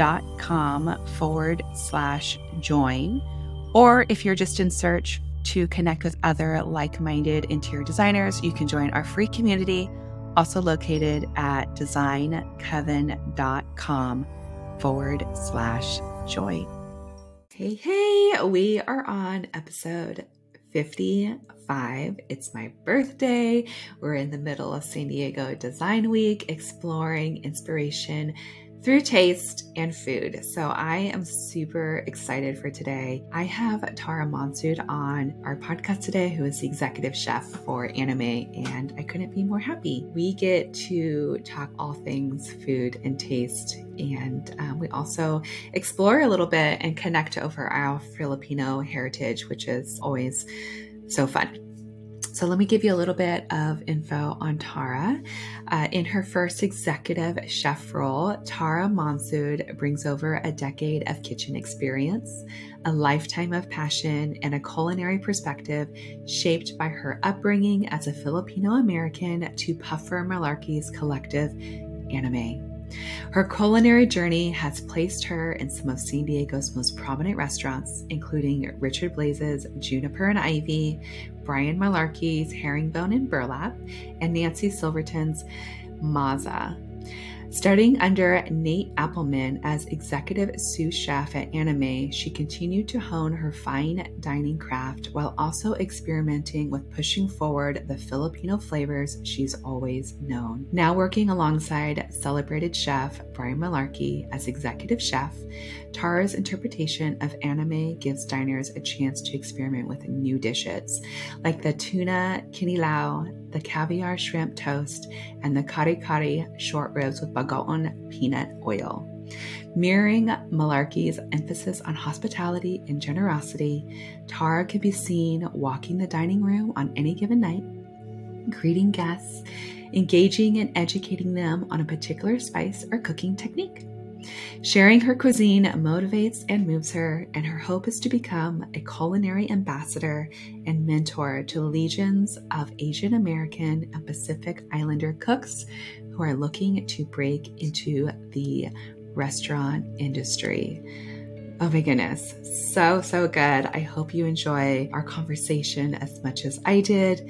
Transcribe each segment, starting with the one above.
designcoven.com forward slash join. Or if you're just in search to connect with other like minded interior designers, you can join our free community, also located at designcoven.com forward slash join. Hey, hey, we are on episode 55. It's my birthday. We're in the middle of San Diego Design Week, exploring inspiration through taste and food. So I am super excited for today. I have Tara Monsod on our podcast today, who is the executive chef for ANIMAE, and I couldn't be more happy. We get to talk all things food and taste, and um, we also explore a little bit and connect over our Filipino heritage, which is always so fun. So, let me give you a little bit of info on Tara. Uh, in her first executive chef role, Tara Monsod brings over a decade of kitchen experience, a lifetime of passion, and a culinary perspective shaped by her upbringing as a Filipino American to Puffer Malarkey's collective ANIMAE. Her culinary journey has placed her in some of San Diego's most prominent restaurants, including Richard Blais's Juniper and Ivy, Brian Malarkey's Herringbone and Burlap, and Nancy Silverton's Mozza. Starting under Nate Appleman as executive sous chef at ANIMAE, she continued to hone her fine dining craft while also experimenting with pushing forward the Filipino flavors she's always known. Now working alongside celebrated chef Brian Malarkey as executive chef, Tara's interpretation of ANIMAE gives diners a chance to experiment with new dishes, like the tuna kinilaw, the caviar shrimp toast, and the kare kare short ribs with bagoong peanut oil. Mirroring Malarkey's emphasis on hospitality and generosity, Tara can be seen walking the dining room on any given night, greeting guests, engaging and educating them on a particular spice or cooking technique. Sharing her cuisine motivates and moves her, and her hope is to become a culinary ambassador and mentor to legions of Asian American and Pacific Islander cooks who are looking to break into the restaurant industry. Oh my goodness, so, so good. I hope you enjoy our conversation as much as I did.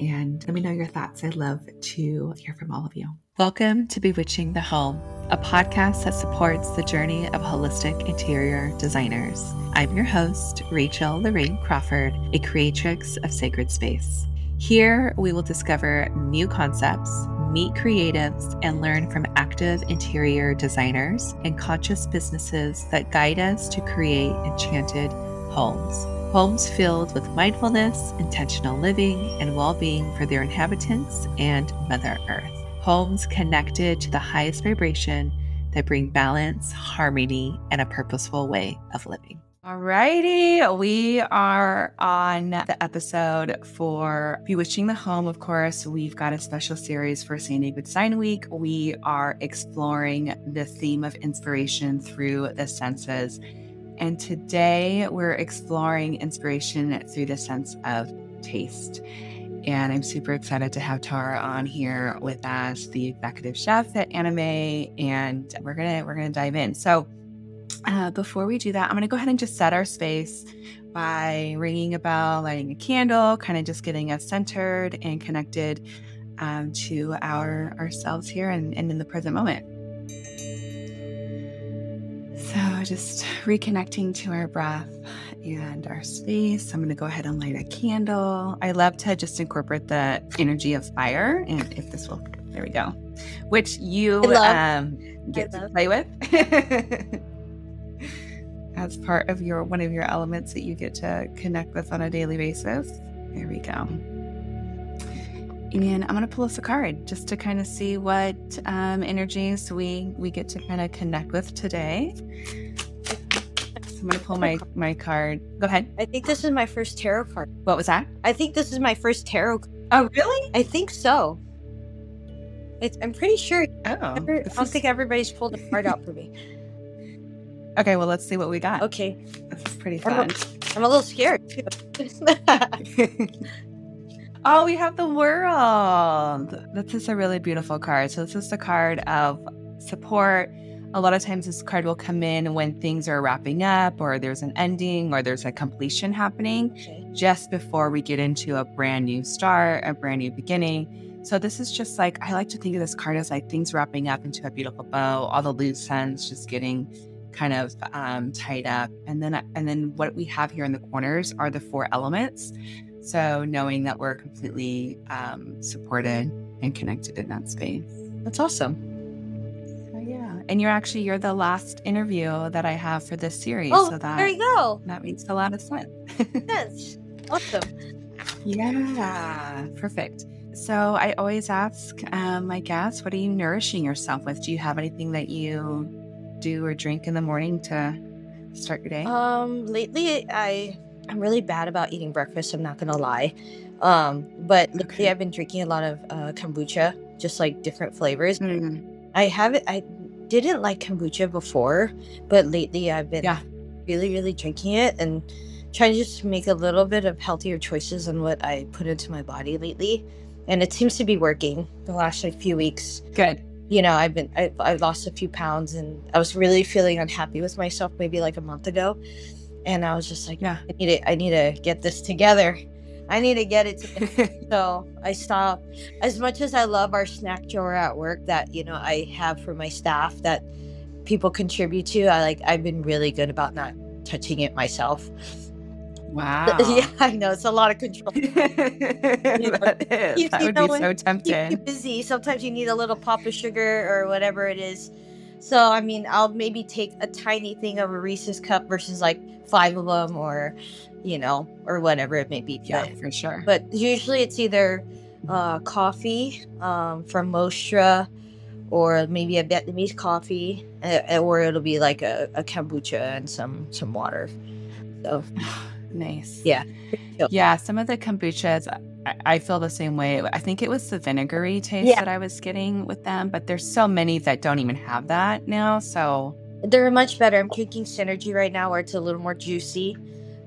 And let me know your thoughts. I'd love to hear from all of you. Welcome to Bewitching the Home, a podcast that supports the journey of holistic interior designers. I'm your host, Rachel Lorraine Crawford, a creatrix of sacred space. Here, we will discover new concepts, meet creatives, and learn from active interior designers and conscious businesses that guide us to create enchanted homes. Homes filled with mindfulness, intentional living, and well being for their inhabitants and Mother Earth homes connected to the highest vibration that bring balance, harmony, and a purposeful way of living. Alrighty, we are on the episode for Bewitching the Home. Of course, we've got a special series for San Diego Design Week. We are exploring the theme of inspiration through the senses. And today we're exploring inspiration through the sense of taste. And I'm super excited to have Tara on here with us, the executive chef at ANIMAE, and we're gonna we're gonna dive in. So uh, before we do that, I'm gonna go ahead and just set our space by ringing a bell, lighting a candle, kind of just getting us centered and connected um, to our ourselves here and, and in the present moment. So just reconnecting to our breath and our space. I'm going to go ahead and light a candle. I love to just incorporate the energy of fire. And if this will, there we go, which you um, get to play with. As part of your one of your elements that you get to connect with on a daily basis. There we go. And I'm going to pull us a card just to kind of see what um, energies we we get to kind of connect with today I'm gonna pull my my card. Go ahead. I think this is my first tarot card. What was that? I think this is my first tarot. Oh, really? I think so. It's, I'm pretty sure. Oh. Every, I don't is- think everybody's pulled a card out for me. Okay, well, let's see what we got. Okay, This is pretty I'm fun. a, I'm a little scared too. oh, we have the world. This is a really beautiful card. So, this is the card of support. A lot of times, this card will come in when things are wrapping up, or there's an ending, or there's a completion happening okay. just before we get into a brand new start, a brand new beginning. So, this is just like, I like to think of this card as like things wrapping up into a beautiful bow, all the loose ends just getting kind of um, tied up and then and then what we have here in the corners are the four elements so knowing that we're completely um, supported and connected in that space That's awesome. And you're actually you're the last interview that i have for this series Oh, so that there you go. that makes a lot of sense Yes. Awesome. yeah perfect so i always ask um, my guests what are you nourishing yourself with do you have anything that you do or drink in the morning to start your day Um, lately I I'm really bad about eating breakfast. I'm not gonna lie. Um, but lately Okay. I've been drinking a lot of uh, kombucha, just like different flavors. Mm. I haven't. I didn't like kombucha before, but lately I've been Yeah. really, really drinking it and trying to just make a little bit of healthier choices on what I put into my body lately. And it seems to be working the last like few weeks. Good. You know, I've been I, I lost a few pounds and I was really feeling unhappy with myself maybe like a month ago, and I was just like, Yeah. I need to I need to get this together. I need to get it. So I stop. As much as I love our snack drawer at work that you know I have for my staff that people contribute to, I like I've been really good about not touching it myself. wow. yeah, I know it's a lot of control. that is. you- that you would know be so tempting. you tempting. busy. Sometimes you need a little pop of sugar or whatever it is. So I mean, I'll maybe take a tiny thing of a Reese's cup versus like five of them, or you know, or whatever it may be. Yeah, But for sure. but usually it's either uh, coffee um, from Mostra or maybe a Vietnamese coffee, uh, or it'll be like a, a kombucha and some some water. So nice. Yeah. Yeah. Some of the kombuchas, I, I feel the same way. I think it was the vinegary taste Yeah. that I was getting with them, but there's so many that don't even have that now. So they're much better. I'm drinking Synergy right now, where it's a little more juicy,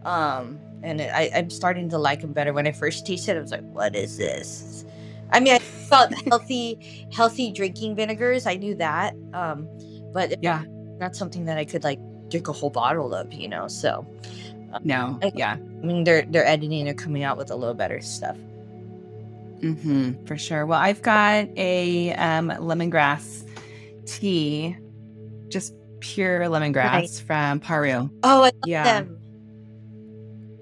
um, and it, I, I'm starting to like them better. When I first tasted, it, I was like, "What is this?" I mean, I felt healthy, healthy drinking vinegars. I knew that, um, but yeah, not something that I could like drink a whole bottle of, you know. So no, I- yeah. I mean, they're they're editing, they're coming out with a little better stuff. Mm-hmm, for sure. Well, I've got a um, lemongrass tea, just pure lemongrass Nice. from Paru. Oh, I love Yeah. them.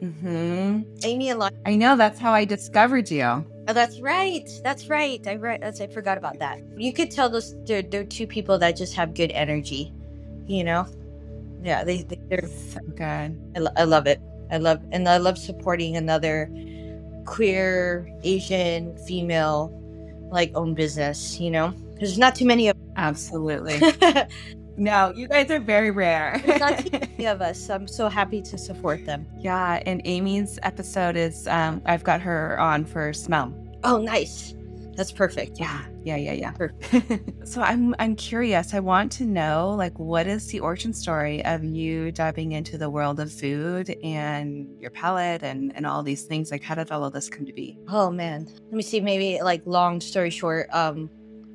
Mm-hmm. Amy and Lon- I know that's how I discovered you. Oh, that's right. That's right. I right. That's, I forgot about that. You could tell those they're, they're two people that just have good energy. You know. Yeah, they, they they're. So good. I, lo- I love it. I love and I love supporting another queer Asian female like own business. You know, Because there's not too many of. Absolutely. no, you guys are very rare. there's not too many of us. I'm so happy to support them. yeah, and Amy's episode is um I've got her on for smell. Oh, nice. That's perfect. Yeah, yeah, yeah, yeah. So I'm I'm curious. I want to know like what is the origin story of you diving into the world of food and your palate and and all these things? Like how did all of this come to be? Oh man. Let me see, maybe like long story short, um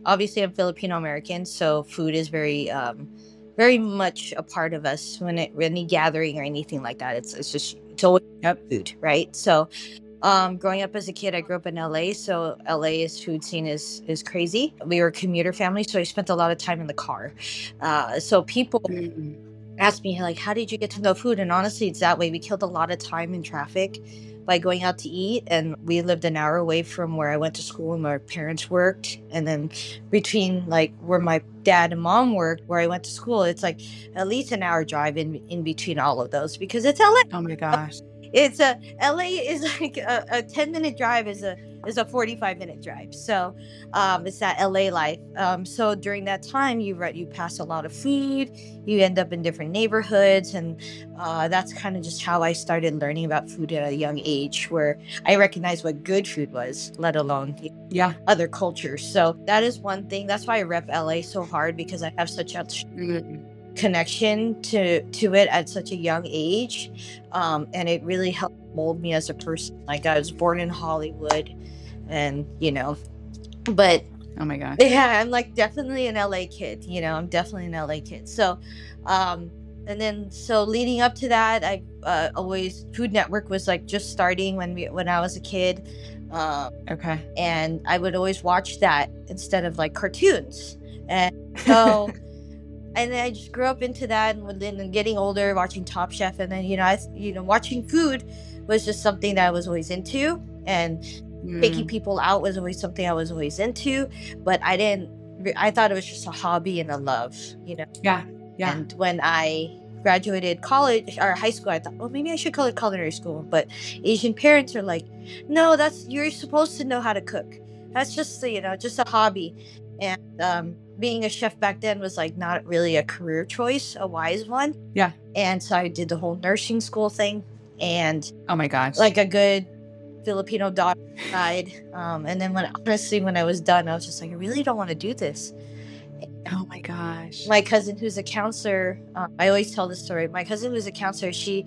obviously I'm Filipino American, so food is very um very much a part of us when it any gathering or anything like that. It's it's just it's always food, right? So um growing up as a kid, I grew up in LA, so LA's food scene is is crazy. We were a commuter family, so I spent a lot of time in the car. Uh so people asked me like how did you get to know food? And honestly it's that way. We killed a lot of time in traffic by going out to eat and we lived an hour away from where i went to school and my parents worked. And then between like where my dad and mom worked where i went to school it's like at least an hour drive in in between all of those because it's la Oh my gosh. it's a la is like a, a 10 minute drive is a It's a 45 minute drive. So um, it's that LA life. Um, so during that time, you you pass a lot of food. You end up in different neighborhoods, and uh, that's kind of just how I started learning about food at a young age, where I recognized what good food was, let alone yeah other cultures. So that is one thing. That's why I rep LA so hard because I have such a mm-hmm connection to to it at such a young age um, and it really helped mold me as a person. Like i was born in hollywood and you know but oh my gosh. yeah i'm like definitely an la kid you know i'm definitely an la kid. So um and then so leading up to that i uh, always food network was like just starting when we when i was a kid um, okay. and i would always watch that instead of like cartoons. And so and then I just grew up into that, and then getting older, watching Top Chef, and then you know, I you know, watching food was just something that I was always into, and mm. taking people out was always something I was always into. But I didn't. I thought it was just a hobby and a love, you know. Yeah, yeah. And when I graduated college or high school, I thought, well, maybe I should call it culinary school. But Asian parents are like, no, that's you're supposed to know how to cook. That's just you know, just a hobby. And um, being a chef back then was like not really a career choice, a wise one. Yeah. And so I did the whole nursing school thing and oh my gosh. Like a good Filipino daughter died. Um, and then when honestly when I was done, I was just like, I really don't want to do this. Oh my gosh. My cousin who's a counselor, uh, I always tell this story. My cousin who's a counselor, she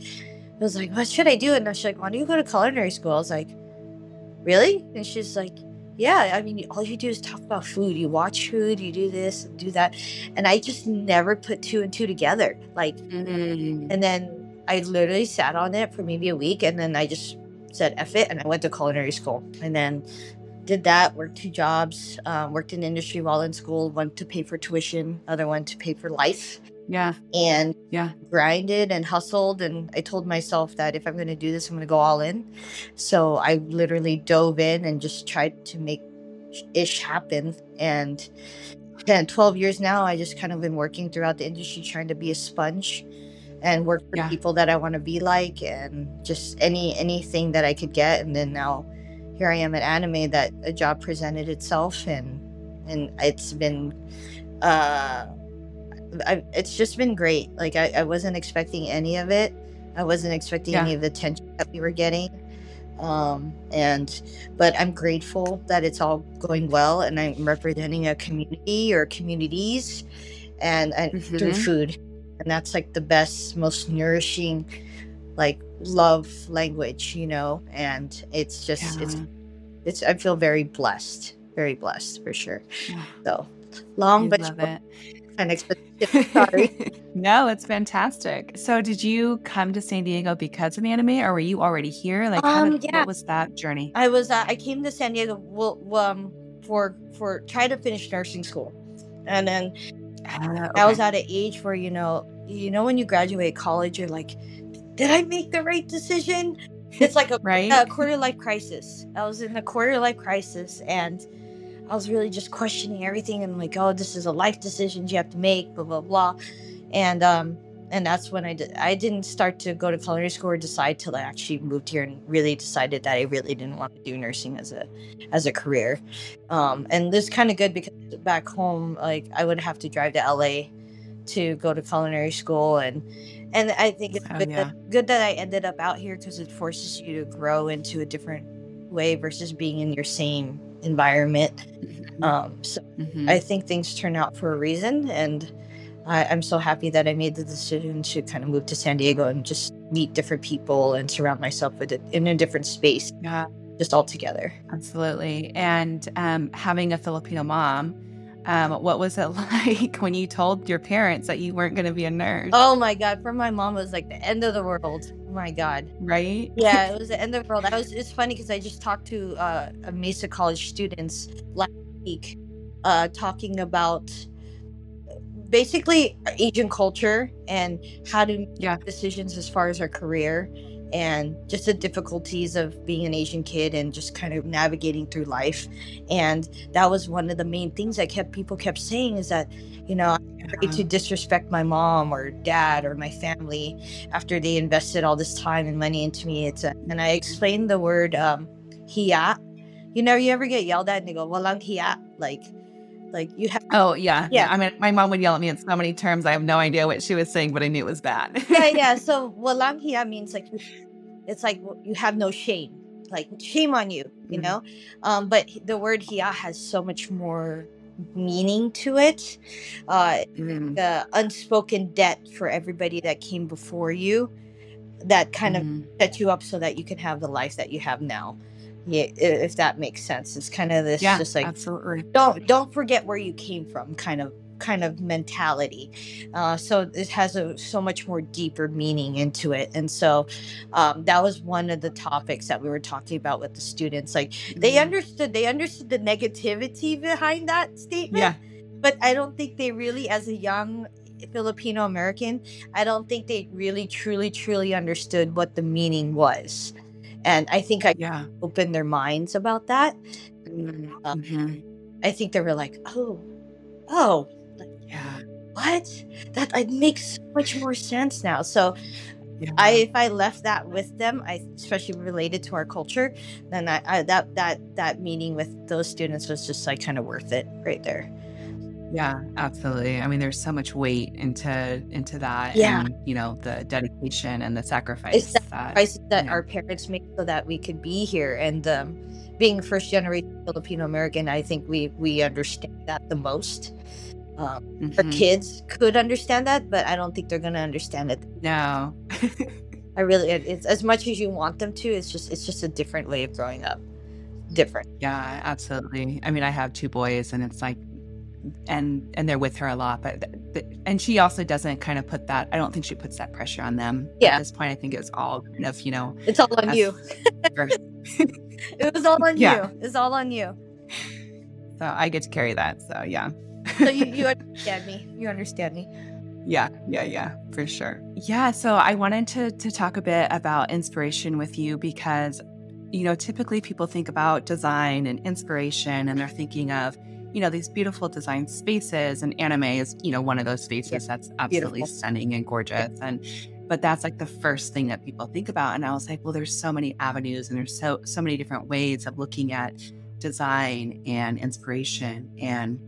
was like, What should I do? And I was like, Why don't you go to culinary school? I was like, Really? And she's like, yeah i mean all you do is talk about food you watch food you do this do that and i just never put two and two together like mm-hmm. and then i literally sat on it for maybe a week and then i just said F it and i went to culinary school and then did that worked two jobs um, worked in industry while in school one to pay for tuition other one to pay for life. Yeah. And yeah. grinded and hustled and i told myself that if i'm going to do this i'm going to go all in. So i literally dove in and just tried to make ish happen and then 12 years now i just kind of been working throughout the industry trying to be a sponge and work for yeah. people that i want to be like and just any anything that i could get and then now here i am at ANIMAE that a job presented itself and and it's been uh I, it's just been great. Like I, I wasn't expecting any of it. I wasn't expecting yeah. any of the attention that we were getting. Um, and but I'm grateful that it's all going well, and I'm representing a community or communities, and, and mm-hmm. through food, and that's like the best, most nourishing, like love language, you know. And it's just yeah. it's it's I feel very blessed, very blessed for sure. Yeah. So long I but love it unexpected. Sorry. no, it's fantastic. So, did you come to San Diego because of the ANIMAE, or were you already here? Like, um, did, yeah. what was that journey? I was. Uh, I came to San Diego well, um, for for try to finish nursing school, and then uh, okay. I was at an age where you know, you know, when you graduate college, you're like, did I make the right decision? It's like a, right? a quarter life crisis. I was in a quarter life crisis, and I was really just questioning everything and like, oh, this is a life decision you have to make, blah blah blah, and um, and that's when I did. I didn't start to go to culinary school or decide till I actually moved here and really decided that I really didn't want to do nursing as a as a career. Um, and this kind of good because back home, like I would have to drive to LA to go to culinary school and and I think it's oh, good, yeah. that, good that I ended up out here because it forces you to grow into a different way versus being in your same environment. Mm-hmm. Um, so mm-hmm. I think things turn out for a reason, and I, am so happy that I made the decision to kind of move to San Diego and just meet different people and surround myself with it in a different space. Yeah, just all together. Absolutely, and um, having a Filipino mom um, what was it like when you told your parents that you weren't going to be a nurse? Oh my God. For my mom, it was like the end of the world. Oh my God. Right? Yeah, it was the end of the world. I was, it's funny because I just talked to uh, a Mesa College students last week uh, talking about basically Asian culture and how to make decisions as far as our career and just the difficulties of being an Asian kid and just kind of navigating through life. And that was one of the main things that kept people kept saying is that, you know, I'm afraid to disrespect my mom or dad or my family after they invested all this time and money into me. It's a, and I explained the word um, hiya, You know, you ever get yelled at and they go, walang hiya? Like, like you have. Oh yeah, Yeah. I mean, my mom would yell at me in so many terms. I have no idea what she was saying, but I knew it was bad. yeah, yeah. So walang hiya means like, it's like you have no shame. Like shame on you, you Mhm. know? Um, but the word hiya has so much more meaning to it. Uh, Mm, the unspoken debt for everybody that came before you that kind of mhm. set you up so that you can have the life that you have now. Yeah, if that makes sense. It's kind of this yeah, just like absolutely. don't don't forget where you came from kind of kind of mentality. Uh, so it has a so much more deeper meaning into it. And so um, that was one of the topics that we were talking about with the students. Like they Mhm. understood they understood the negativity behind that statement Yeah, but I don't think they really, as a young Filipino American, I don't think they really, truly, truly understood what the meaning was. And I think I yeah. opened their minds about that. Uh, Mhm. I think they were like, oh, oh, Yeah, what? That it makes so much more sense now. So yeah. I, if I left that with them, I especially related to our culture, then I, I that that that meeting with those students was just like kind of worth it right there. Yeah, absolutely. I mean, there's so much weight into into that, Yeah. and you know, the dedication and the sacrifice. It's that, sacrifices that yeah. our parents make so that we could be here and um, being first generation filipino american i think we we understand that the most um, our Mhm. kids could understand that but i don't think they're going to understand it No, i really it, it's as much as you want them to it's just it's just a different way of growing up different yeah, absolutely. I mean, I have two boys, and it's like, and and they're with her a lot, but th- th- and she also doesn't kind of put that. I don't think she puts that pressure on them. Yeah. At this point, I think it's all kind of you know. it's all on us you it was all on Yeah. you it's all on you so I get to carry that. So yeah. so you, you understand me you understand me Yeah, yeah, yeah, for sure. Yeah, so I wanted to to talk a bit about inspiration with you because you know, typically people think about design and inspiration and they're thinking of, you know, these beautiful design spaces and ANIMAE is, you know, one of those spaces that's absolutely Beautiful. stunning and gorgeous and but that's like the first thing that people think about and I was like, well there's so many avenues and there's so so many different ways of looking at design and inspiration and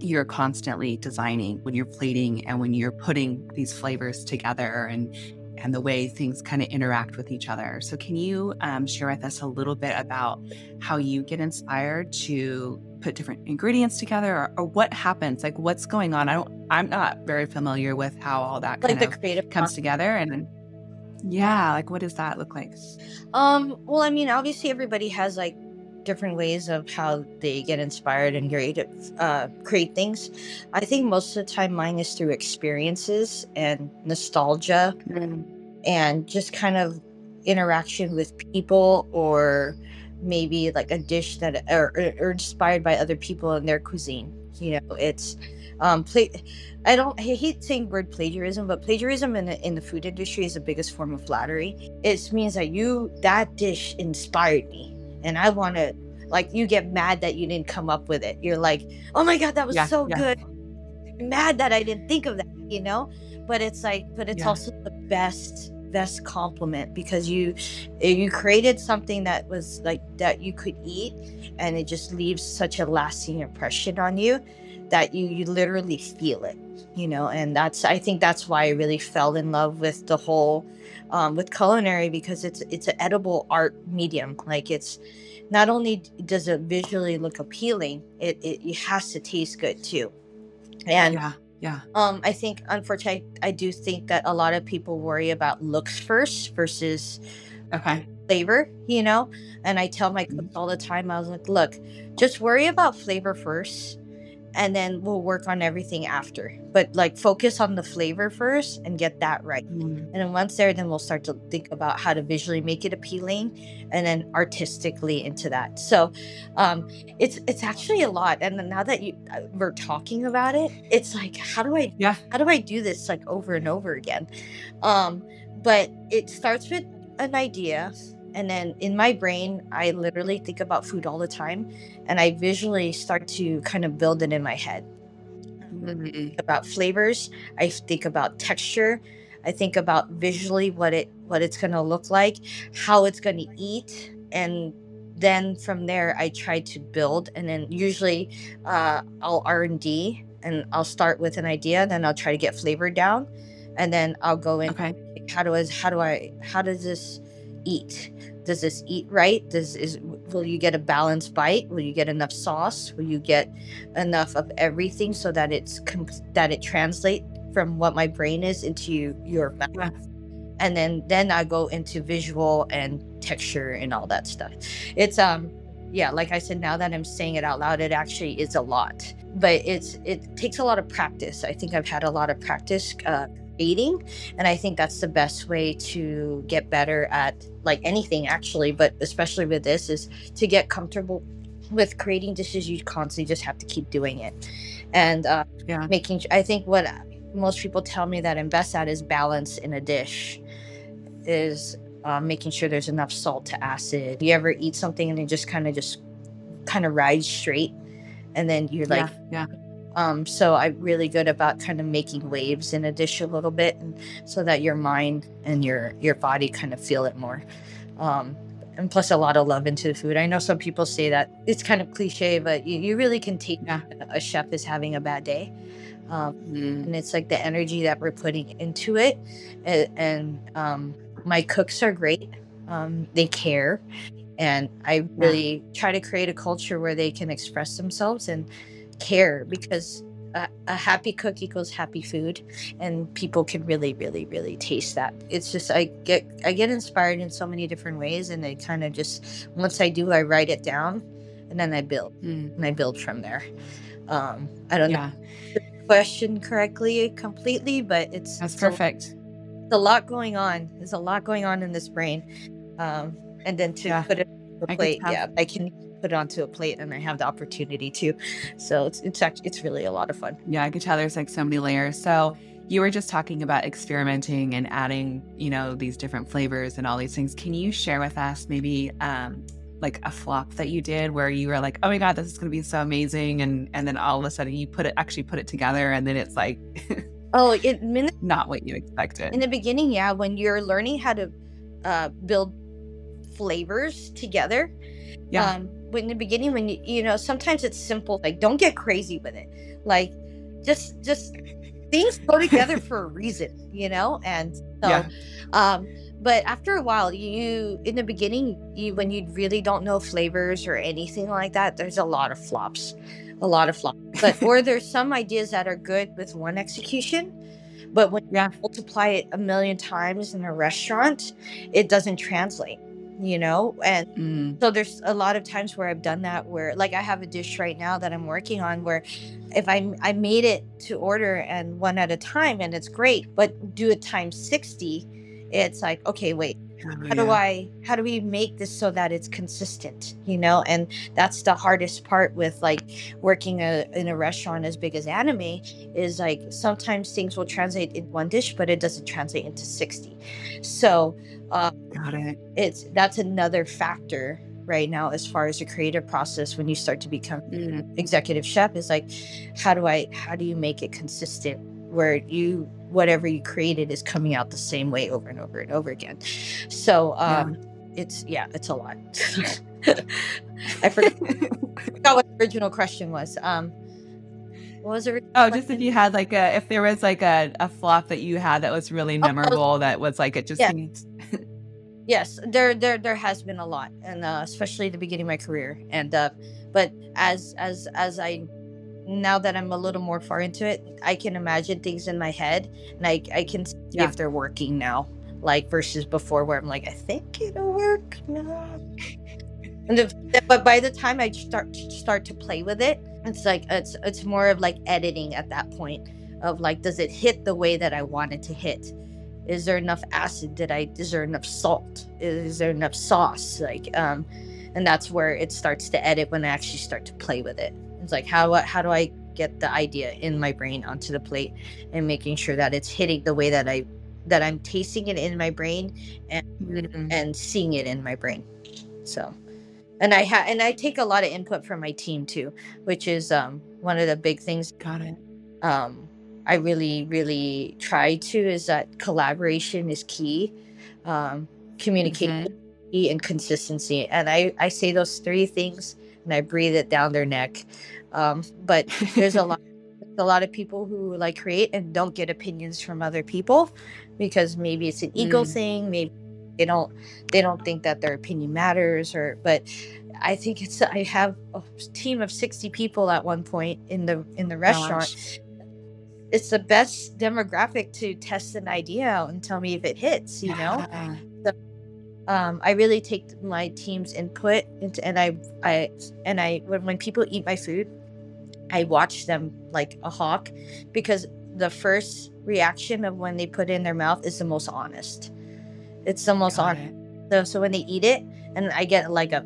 you're constantly designing when you're plating and when you're putting these flavors together and and the way things kind of interact with each other. So can you um, share with us a little bit about how you get inspired to put different ingredients together or, or what happens? Like what's going on? I don't I'm not very familiar with how all that like kind the of creative comes process. together and yeah, like what does that look like? Um, well, I mean, obviously everybody has like different ways of how they get inspired and create uh create things. I think most of the time mine is through experiences and nostalgia and just kind of interaction with people or maybe like a dish that or, or, or inspired by other people and their cuisine. You know, it's um play I don't I hate saying word plagiarism, but plagiarism in the, in the food industry is the biggest form of flattery. It means that you that dish inspired me, and I want to like you get mad that you didn't come up with it. You're like, oh my god, that was Yeah, so yeah. good. Mad that I didn't think of that, you know. But it's like, but it's Yeah. also the best best compliment because you you created something that was like that you could eat and it just leaves such a lasting impression on you that you you literally feel it you know and that's i think that's why i really fell in love with the whole um, with culinary because it's it's an edible art medium. Like it's not only does it visually look appealing it, it, it has to taste good too. And yeah, yeah. um i think unfortunately i do think that a lot of people worry about looks first versus Okay. flavor, you know? And I tell my cooks all the time, I was like, look, just worry about flavor first and then we'll work on everything after. But like focus on the flavor first and get that right. Mm, And then once there, then we'll start to think about how to visually make it appealing and then artistically into that. So um it's it's actually a lot. And then now that you uh, we're talking about it, it's like, how do I Yeah. how do I do this like over and over again? Um, but it starts with an idea, and then in my brain, I literally think about food all the time, and I visually start to kind of build it in my head mm, about flavors. I think about texture. I think about visually what it what it's gonna look like, how it's gonna eat, and then from there I try to build, and then usually uh, I'll R and D, and I'll start with an idea, then I'll try to get flavor down, and then I'll go in. Okay. How do I? How do I? How does this eat? Does this eat right? Does is will you get a balanced bite? Will you get enough sauce? Will you get enough of everything so that it's com- that it translate from what my brain is into your mouth? And then then I go into visual and texture and all that stuff. It's um yeah, like I said, now that I'm saying it out loud, it actually is a lot. But it's it takes a lot of practice. I think I've had a lot of practice uh, and I think that's the best way to get better at like anything actually, but especially with this is to get comfortable with creating dishes. You constantly just have to keep doing it, and uh, Yeah. making. I think what most people tell me that I'm best at is balance in a dish, is uh, making sure there's enough salt to acid. You ever eat something and it just kind of just kind of rides straight, and then you're like, yeah. Um, so I'm really good about kind of making waves in a dish a little bit, and so that your mind and your your body kind of feel it more. Um, and plus, a lot of love into the food. I know some people say that it's kind of cliche, but you, you really can take Yeah. a chef is having a bad day. Um, Mm. and it's like the energy that we're putting into it and, and um, my cooks are great um, they care and i really try to create a culture where they can express themselves and care because a, a happy cook equals happy food and people can really really really taste that it's just i get i get inspired in so many different ways and i kind of just once i do i write it down and then i build Mm. and i build from there um i don't know Yeah. question correctly completely, but it's That's it's a- perfect. a lot going on. There's a lot going on in this brain. Um, and then to Yeah. put it on the could plate, yeah, I can put it onto a plate and I have the opportunity to. So it's it's actually it's really a lot of fun. Yeah, I could tell there's like so many layers. So you were just talking about experimenting and adding, you know, these different flavors and all these things. Can you share with us maybe um like a flop that you did where you were like, oh my God, this is gonna be so amazing and and then all of a sudden you put it actually put it together and then it's like Oh, it, the, not what you expected. in the beginning, yeah, when you're learning how to uh, build flavors together, Yeah. um in the beginning when you you know sometimes it's simple like don't get crazy with it like just just things go together for a reason you know and so Yeah. um but after a while you in the beginning you when you really don't know flavors or anything like that there's a lot of flops a lot of flops but or there's some ideas that are good with one execution but when Yeah. you multiply it a million times in a restaurant it doesn't translate you know and Mm. so there's a lot of times where I've done that where like I have a dish right now that I'm working on where if I I made it to order and one at a time and it's great, but do it times 60, it's like, okay, wait, how do I how do we make this so that it's consistent, you know? And that's the hardest part with like working a, in a restaurant as big as ANIMAE is like sometimes things will translate in one dish but it doesn't translate into 60. So, uh, Got it. it's that's another factor right now as far as the creative process when you start to become Mm. executive chef is like how do i how do you make it consistent where you whatever you created is coming out the same way over and over and over again. So um it's yeah it's a lot. I forgot, forgot what the original question was. Um what was it Oh, just if you had like a if there was like a, a flop that you had that was really Oh, memorable that was like it just Yeah. yes there there there has been a lot and uh, especially the beginning of my career and uh but as as as i now that i'm a little more far into it i can imagine things in my head and i i can see Yeah. if they're working now like versus before where i'm like i think it'll work no. and but by the time i start start to play with it it's like it's it's more of like editing at that point of like does it hit the way that i want it to hit? Is there enough acid? Did i is there enough salt? Is there enough sauce? Like um and that's where it starts to edit when i actually start to play with it it's like how how do i get the idea in my brain onto the plate and making sure that it's hitting the way that i that i'm tasting it in my brain Mm. and seeing it in my brain so and i ha and i take a lot of input from my team too which is um one of the big things got it. um, I really, really try to is that collaboration is key. Um, communication and consistency. And I, I say those three things and I breathe it down their neck. Um, but there's a lot a lot of people who like create and don't get opinions from other people because maybe it's an ego mm. thing, maybe they don't they don't think that their opinion matters or but I think it's I have a team of 60 people at one point in the in the restaurant. Gosh. It's the best demographic to test an idea out and tell me if it hits, you know? Um, I really take my team's input into, and I, I, and I, when, when people eat my food, I watch them like a hawk because the first reaction of when they put it in their mouth is the most honest. It's the most Got honest. It. So, so when they eat it and I get like a,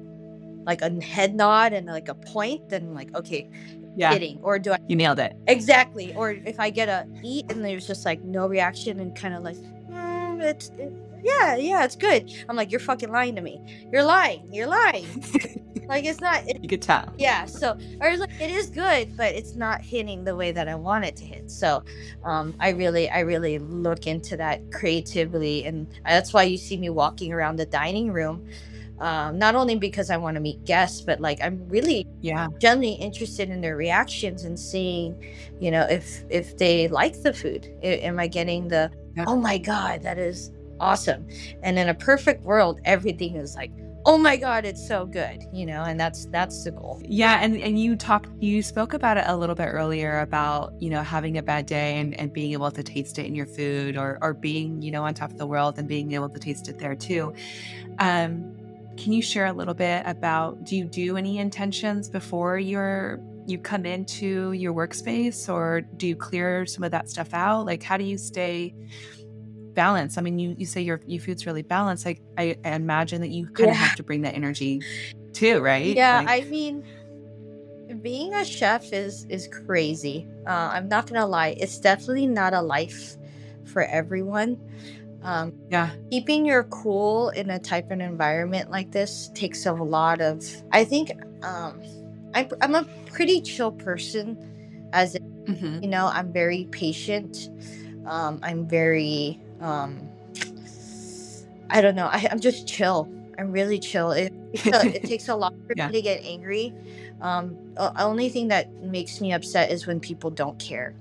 like a head nod and like a point, then I'm like, okay, yeah. Hitting, or do I? You nailed it. Exactly. Or if I get a eat and there's just like no reaction and kind of like, mm, it's, it, yeah, yeah, it's good. I'm like, you're fucking lying to me. You're lying. You're lying. like it's not. It, you could tell. Yeah. So I was like, it is good, but it's not hitting the way that I want it to hit. So, um, I really, I really look into that creatively, and that's why you see me walking around the dining room. Um, not only because I want to meet guests, but like I'm really, yeah, generally interested in their reactions and seeing, you know, if if they like the food. I, am I getting the, yeah. oh my god, that is awesome. And in a perfect world, everything is like, oh my god it's so good you know and that's that's the goal. Yeah and and you talked you spoke about it a little bit earlier about you know having a bad day and, and being able to taste it in your food or or being you know on top of the world and being able to taste it there too. Um can you share a little bit about do you do any intentions before you're you come into your workspace or do you clear some of that stuff out? Like how do you stay balance. I mean, you you say your your food's really balanced. Like I, I imagine that you kind of have to bring that energy too, right? Yeah, like, I mean, being a chef is is crazy. Uh, I'm not gonna lie, it's definitely not a life for everyone. Um, yeah, keeping your cool in a type of environment like this takes a lot of. I think um, I, I'm a pretty chill person, as mm-hmm. you know, I'm very patient. Um, I'm very um i don't know I, i'm just chill i'm really chill it, it takes a lot for yeah. me to get angry um the only thing that makes me upset is when people don't care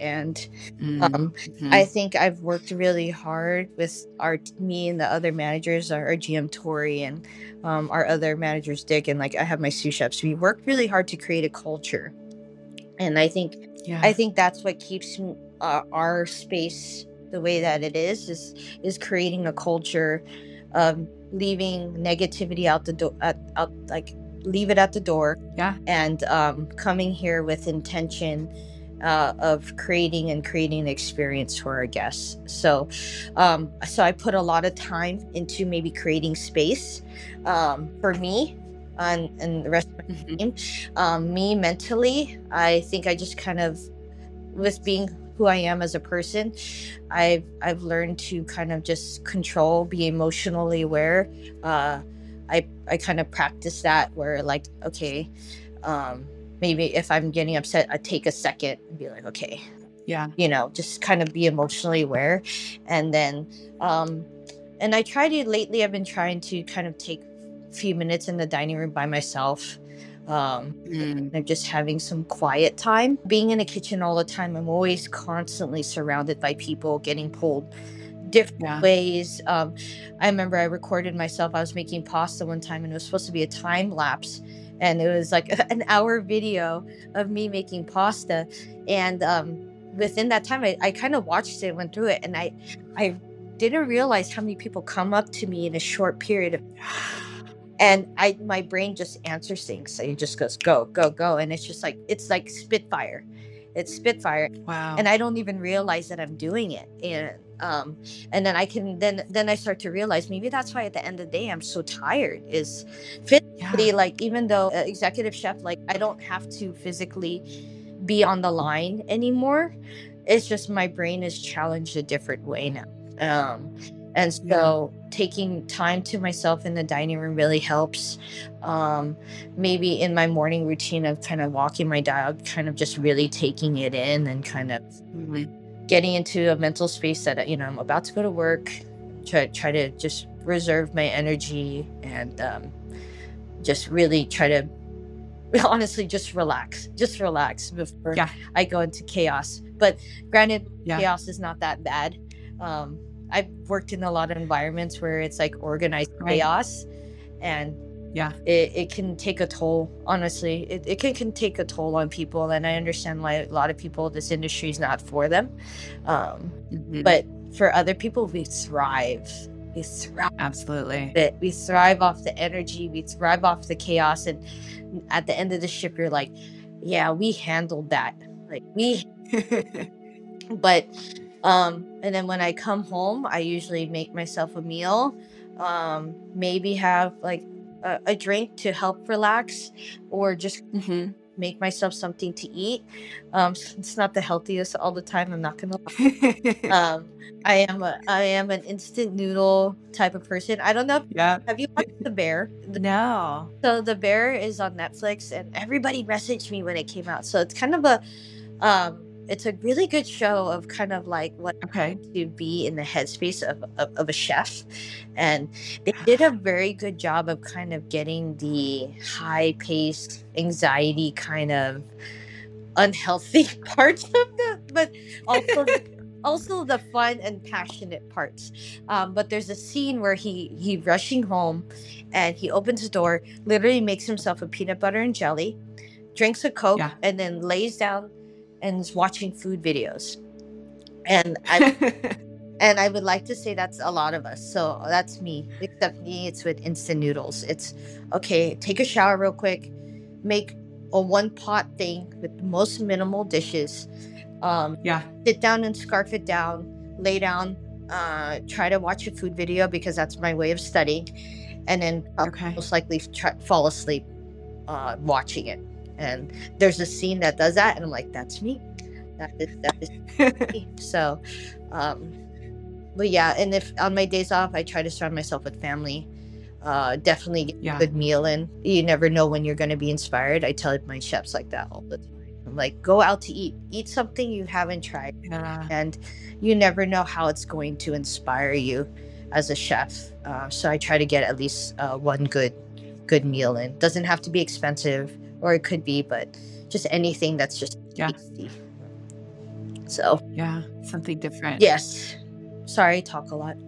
and um, mm-hmm. I think I've worked really hard with our me and the other managers, our, our GM Tori and um, our other managers Dick and like I have my sous chefs. We worked really hard to create a culture, and I think yeah. I think that's what keeps uh, our space the way that it is is is creating a culture of leaving negativity out the door out, out like leave it at the door yeah and um, coming here with intention uh, of creating and creating an experience for our guests. So, um, so I put a lot of time into maybe creating space um, for me and, and the rest of my mm-hmm. team. Um, me mentally, I think I just kind of with being who I am as a person. I've I've learned to kind of just control, be emotionally aware. Uh, I I kind of practice that where like okay, um, maybe if I'm getting upset, I take a second and be like okay, yeah, you know, just kind of be emotionally aware, and then um, and I try to lately. I've been trying to kind of take a few minutes in the dining room by myself um, mm. I'm just having some quiet time. Being in the kitchen all the time, I'm always constantly surrounded by people getting pulled different yeah. ways. Um, I remember I recorded myself. I was making pasta one time, and it was supposed to be a time lapse, and it was like an hour video of me making pasta. And um, within that time, I, I kind of watched it, went through it, and I, I didn't realize how many people come up to me in a short period of and i my brain just answers things so it just goes go go go and it's just like it's like spitfire. It's spitfire wow. And i don't even realize that i'm doing it and um and then i can then then i start to realize maybe that's why at the end of the day i'm so tired is physically yeah. like even though uh, executive chef like i don't have to physically be on the line anymore it's just my brain is challenged a different way now. Um and so yeah. taking time to myself in the dining room really helps. Um, maybe in my morning routine of kind of walking my dog, kind of just really taking it in and kind of mm-hmm. getting into a mental space that, you know, I'm about to go to work, try, try to just reserve my energy and um, just really try to honestly just relax just relax before Yeah. i go into chaos but granted Yeah. chaos is not that bad um, i've worked in a lot of environments where it's like organized Right. chaos and Yeah. it, it can take a toll honestly it, it can, can take a toll on people and i understand why a lot of people this industry is not for them um, Mhm. but for other people we thrive we thrive absolutely. it we thrive off the energy we thrive off the chaos and at the end of the ship you're like yeah we handled that like we but um and then when i come home i usually make myself a meal um maybe have like a, a drink to help relax or just Mhm. make myself something to eat um it's not the healthiest all the time i'm not gonna lie um i am a i am an instant noodle type of person i don't know if, yeah. have you watched the bear No. so the bear is on netflix and everybody messaged me when it came out so it's kind of a um it's a really good show of kind of like what Okay. to be in the headspace of, of, of a chef and they did a very good job of kind of getting the high paced anxiety kind of unhealthy parts of the but also also the fun and passionate parts um, but there's a scene where he he rushing home and he opens the door literally makes himself a peanut butter and jelly drinks a coke Yeah. and then lays down and is watching food videos and I and I would like to say that's a lot of us. So that's me. Except me, it's with instant noodles. It's okay, take a shower real quick, make a one pot thing with the most minimal dishes. Um, yeah. sit down and scarf it down, lay down, uh, try to watch a food video because that's my way of studying. And then Okay. most likely try, fall asleep uh, watching it. And there's a scene that does that, and I'm like, that's me. That is that is me. So, um, but yeah, and if on my days off, I try to surround myself with family. Uh, definitely get Yeah. a good meal in. You never know when you're going to be inspired. I tell my chefs like that all the time. I'm like, go out to eat, eat something you haven't tried, yeah. and you never know how it's going to inspire you as a chef. Uh, so I try to get at least uh, one good, good meal in. Doesn't have to be expensive, or it could be, but just anything that's just Yeah. tasty. So Yeah. Something different. yes, sorry, talk a lot.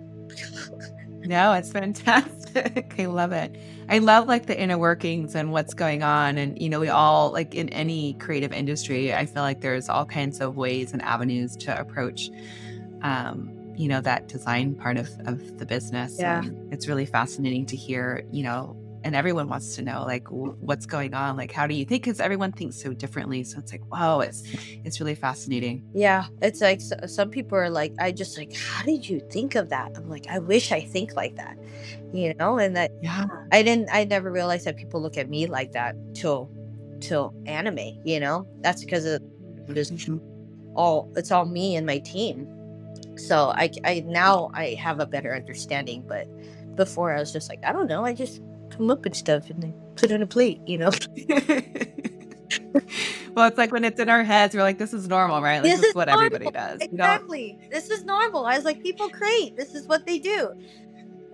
No, it's fantastic. I love it. I love like the inner workings and what's going on. And, you know, we all, like in any creative industry, I feel like there's all kinds of ways and avenues to approach, um, you know, that design part of, of the business. Yeah. And it's really fascinating to hear, you know, and everyone wants to know like w- what's going on like how do you think because everyone thinks so differently so it's like wow it's it's really fascinating Yeah, it's like s- some people are like, I just like, how did you think of that? I'm like, I wish I think like that, you know, and that yeah I didn't, I never realized that people look at me like that till, till ANIMAE, you know, that's because of just mm-hmm. all, it's all me and my team. So I, I now I have a better understanding, but before I was just like, I don't know, I just come up with stuff and then put it on a plate, you know. well, it's like when it's in our heads, we're like, this is normal, right? Like, This this, is what everybody normal. does. You don't- Exactly. This is normal. I was like, people create. This is what they do.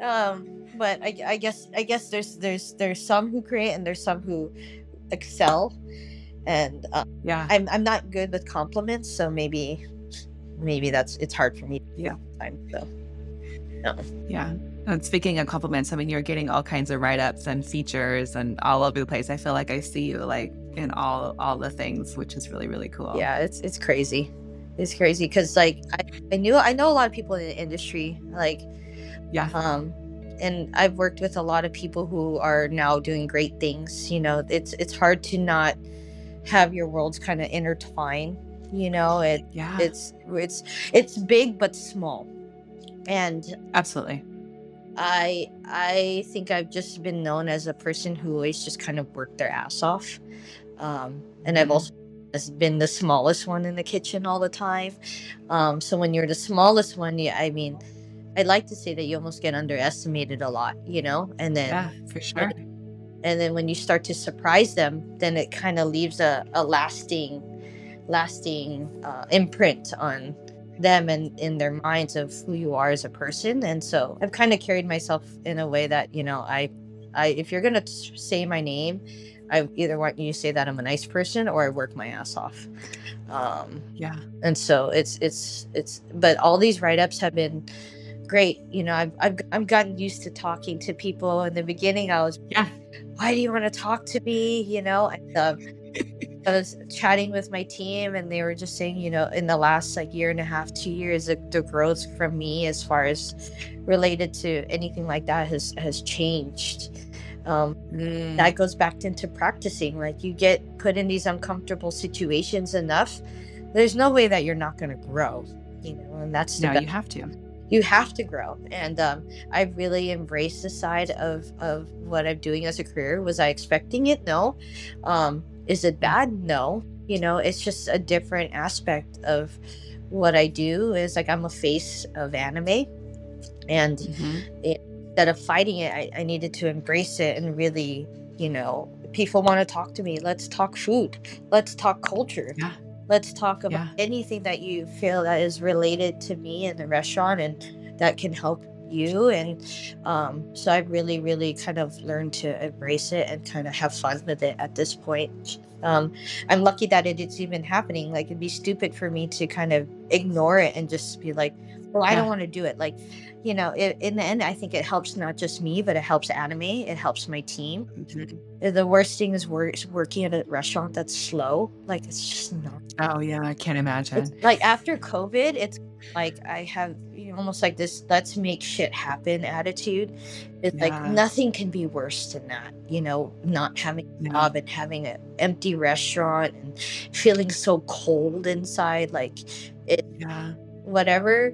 Um, but I, I guess I guess there's there's there's some who create and there's some who excel, and uh, yeah. I'm I'm not good with compliments, so maybe maybe that's it's hard for me. Yeah. Time so. Yeah. And speaking of compliments, I mean, you're getting all kinds of write ups and features and all over the place. I feel like I see you like in all all the things, which is really, really cool. Yeah, it's it's crazy. It's crazy because like I, I knew I know a lot of people in the industry like Yeah. um and I've worked with a lot of people who are now doing great things. You know, it's it's hard to not have your worlds kind of intertwine. You know, it Yeah. it's it's it's big but small, and Absolutely. I I think I've just been known as a person who always just kind of worked their ass off, um, and I've Mhm. also been the smallest one in the kitchen all the time. Um, so when you're the smallest one, yeah, I mean, I'd like to say that you almost get underestimated a lot, you know, and then Yeah, for sure. and then when you start to surprise them, then it kind of leaves a, a lasting, lasting uh, imprint on them and in their minds of who you are as a person. And so I've kind of carried myself in a way that, you know, I, I, if you're going to say my name, I either want you to say that I'm a nice person or I work my ass off. Um, yeah. And so it's, it's, it's, but all these write ups have been great. You know, I've, I've, I've gotten used to talking to people. In the beginning, I was, yeah, why do you want to talk to me? You know, and, um, I was chatting with my team and they were just saying, you know, in the last like year and a half, two years, the, the growth from me as far as related to anything like that has has changed. Um, mm. That goes back into practicing. Like you get put in these uncomfortable situations enough, there's no way that you're not going to grow. You know, and that's no, you have to. You have to grow, and um, I really embraced the side of of what I'm doing as a career. Was I expecting it? No. Um, is it bad? No. You know, it's just a different aspect of what I do is like I'm a face of ANIMAE. And mm-hmm. it, instead of fighting it, I, I needed to embrace it and really, you know, people want to talk to me. Let's talk food. Let's talk culture. Yeah. Let's talk about yeah. anything that you feel that is related to me in the restaurant and that can help you and um, so I've really really kind of learned to embrace it and kind of have fun with it at this point. Um, i'm lucky that it is even happening. Like it'd be stupid for me to kind of ignore it and just be like well i don't want to do it. Like you know it, in the end i think it helps not just me but it helps ANIMAE it helps my team. Mm-hmm. the worst thing is wor- working at a restaurant that's slow. Like it's just not oh yeah i can't imagine. it's, like after covid it's like i have you know, almost like this let's make shit happen attitude. It's yeah. like nothing can be worse than that you know not having a job and having an empty restaurant and feeling so cold inside. Like it yeah whatever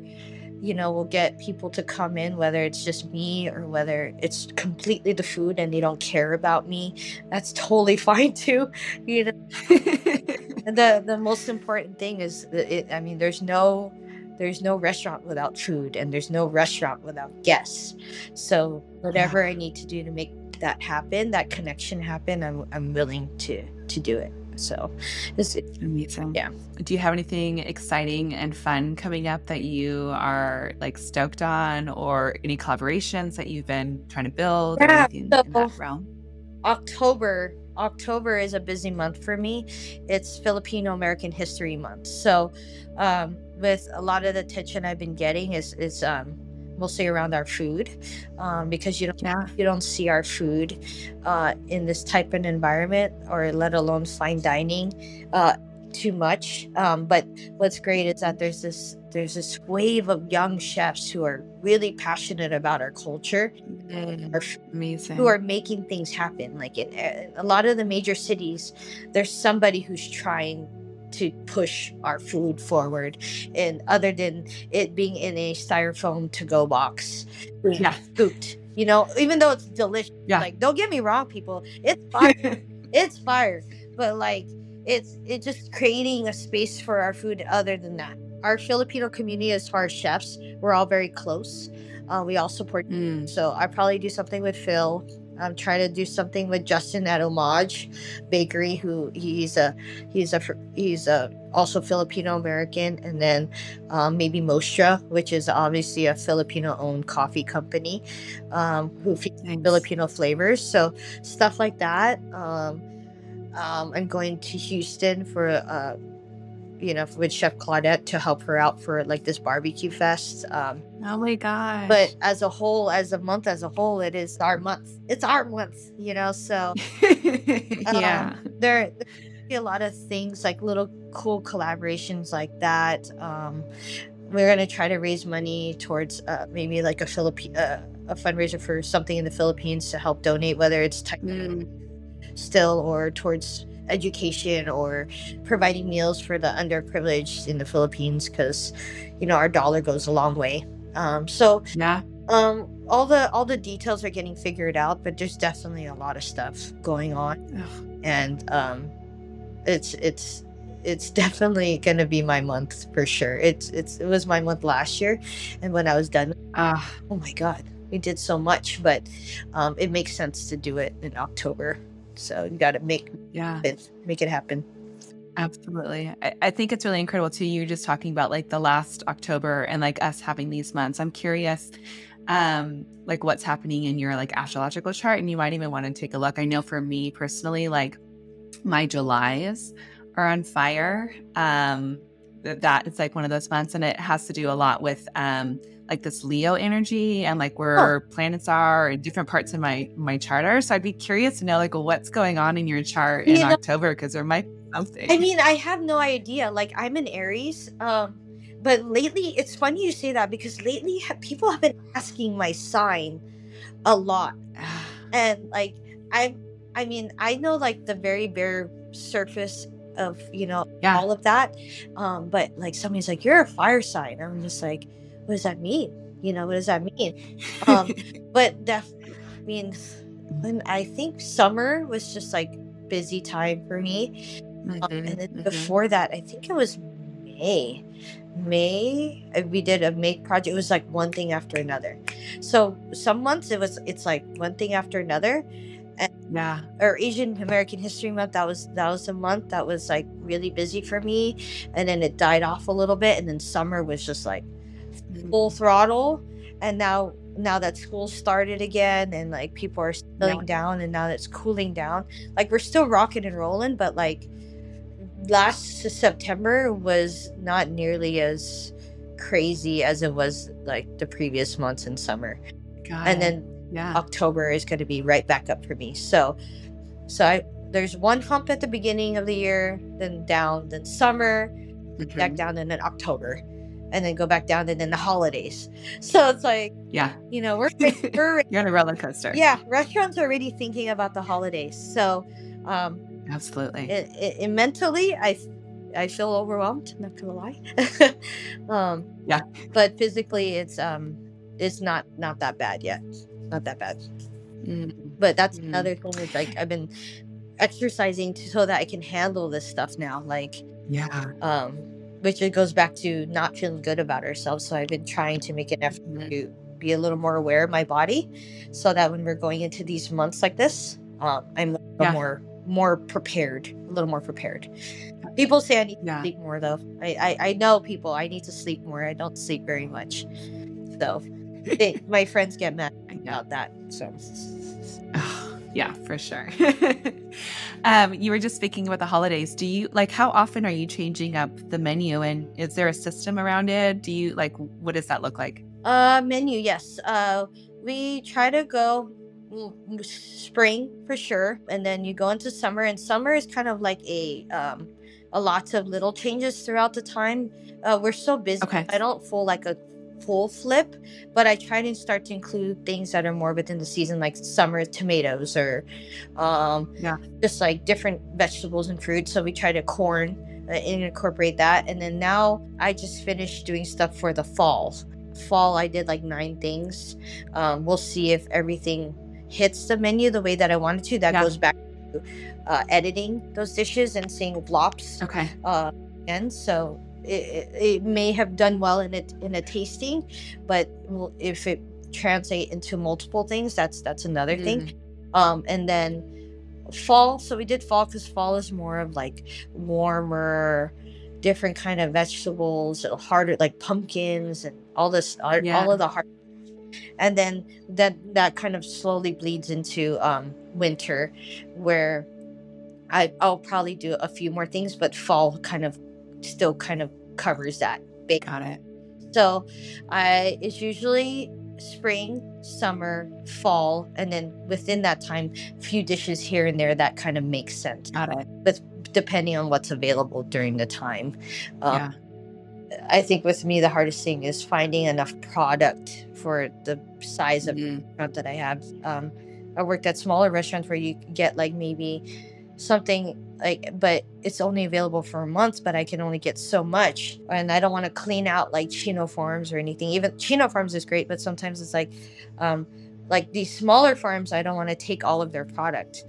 you know will get people to come in whether it's just me or whether it's completely the food and they don't care about me. That's totally fine too you know. The the most important thing is it, i mean there's no there's no restaurant without food and there's no restaurant without guests. So whatever i need to do to make that happen that connection happen i'm, I'm willing to to do it so it's amazing yeah do you have anything exciting and fun coming up that you are like stoked on or any collaborations that you've been trying to build yeah, or anything so in that realm october October is a busy month for me. It's Filipino American History Month. So, um, with a lot of the attention I've been getting is is um, mostly around our food um, because you don't yeah. you don't see our food uh, in this type of environment or let alone fine dining uh, too much. Um, but what's great is that there's this there's this wave of young chefs who are really passionate about our culture, mm, our, amazing, who are making things happen. Like in, in a lot of the major cities, there's somebody who's trying to push our food forward and other than it being in a styrofoam to go box. Yeah. Food you know even though it's delicious yeah. like don't get me wrong people it's fire it's fire but like it's it's just creating a space for our food other than that. Our filipino community as far as chefs we're all very close uh, we all support mm. so i probably do something with phil I'm trying to do something with Justin at Homage Bakery, who he's a he's a he's a also Filipino American, and then um, maybe Mostra, which is obviously a Filipino owned coffee company, um, who features nice. Filipino flavors. So stuff like that. Um, um I'm going to Houston for uh, you know, with Chef Claudette to help her out for like this barbecue fest. Um, oh my god! But as a whole, as a month as a whole, it is our month. It's our month, you know. So yeah, um, there, a lot of things like little cool collaborations like that. Um, we're gonna try to raise money towards uh, maybe like a Philippine uh, a fundraiser for something in the Philippines to help donate, whether it's t- mm. still or towards education or providing meals for the underprivileged in the Philippines because you know our dollar goes a long way. Um, so yeah, um, all the all the details are getting figured out, but there's definitely a lot of stuff going on, Ugh. and um, it's it's it's definitely gonna be my month for sure. It's it's it was my month last year, and when I was done, uh, oh my god, we did so much, but um, it makes sense to do it in October. So you got to make yeah it, make it happen. Absolutely. I, I think it's really incredible too. You just talking about like the last October and like us having these months. I'm curious, um, like what's happening in your like astrological chart, and you might even want to take a look. I know for me personally, like my Julys are on fire. Um, that it's like one of those months, and it has to do a lot with um like this Leo energy and like where oh. planets are in different parts of my my charter. So I'd be curious to know like what's going on in your chart in you know, October because there might be something. I mean, I have no idea. Like I'm an Aries, um, but lately it's funny you say that because lately people have been asking my sign a lot, and like I, I mean, I know like the very bare surface of you know yeah. all of that, um, but like somebody's like you're a fire sign. I'm just like what does that mean? You know, what does that mean? Um, but that I mean, when I think summer was just like busy time for me. Mm-hmm, um, and then mm-hmm. before that, I think it was May. May uh, we did a make project. It was like one thing after another. So some months it was it's like one thing after another. And, yeah. Or Asian American History Month. That was that was a month that was like really busy for me, and then it died off a little bit, and then summer was just like full throttle and now now that school started again and like people are slowing yeah. down and now it's cooling down like we're still rocking and rolling but like last september was not nearly as crazy as it was like the previous months in summer Got and it. then yeah october is going to be right back up for me so so i there's one hump at the beginning of the year then down then summer mm-hmm. back down and then october and then go back down and then the holidays. So it's like, yeah, you know, we're, we're you're on a roller coaster. Yeah, restaurants are already thinking about the holidays. So, um, absolutely, it, it, it mentally, I I feel overwhelmed. Not gonna lie. um, yeah, but physically, it's um, it's not not that bad yet. Not that bad. Mm. But that's mm. another thing. Is like I've been exercising to, so that I can handle this stuff now. Like, yeah. Um, which it goes back to not feeling good about ourselves. So I've been trying to make an effort mm-hmm. to be a little more aware of my body, so that when we're going into these months like this, um, I'm yeah. more more prepared, a little more prepared. People say I need yeah. to sleep more, though. I, I, I know people. I need to sleep more. I don't sleep very much, so they, my friends get mad about that. So. Yeah, for sure. um, you were just speaking about the holidays. Do you like how often are you changing up the menu and is there a system around it? Do you like what does that look like? Uh menu, yes. Uh we try to go spring for sure and then you go into summer and summer is kind of like a um a lots of little changes throughout the time. Uh, we're so busy. Okay. I don't feel like a full flip, but I try to start to include things that are more within the season, like summer tomatoes or um, yeah, just like different vegetables and fruits. So we try to corn uh, incorporate that, and then now I just finished doing stuff for the fall. Fall, I did like nine things. Um, we'll see if everything hits the menu the way that I wanted to. That yeah. goes back to uh, editing those dishes and seeing flops. Okay. Uh, and so it, it may have done well in it in a tasting, but if it translate into multiple things, that's that's another mm. thing. Um, and then fall. So we did fall because fall is more of like warmer, different kind of vegetables, harder like pumpkins and all this, yeah. all of the hard. And then that that kind of slowly bleeds into um, winter, where I, I'll probably do a few more things, but fall kind of still kind of covers that. Got it. So, I it's usually spring, summer, fall, and then within that time, a few dishes here and there that kind of makes sense. Got it. But depending on what's available during the time. Um, yeah. I think with me the hardest thing is finding enough product for the size of mm-hmm. restaurant that I have. Um, I worked at smaller restaurants where you get like maybe something like but it's only available for months but i can only get so much. And i don't want to clean out like chino farms or anything. Even chino farms is great but sometimes it's like um like these smaller farms i don't want to take all of their product.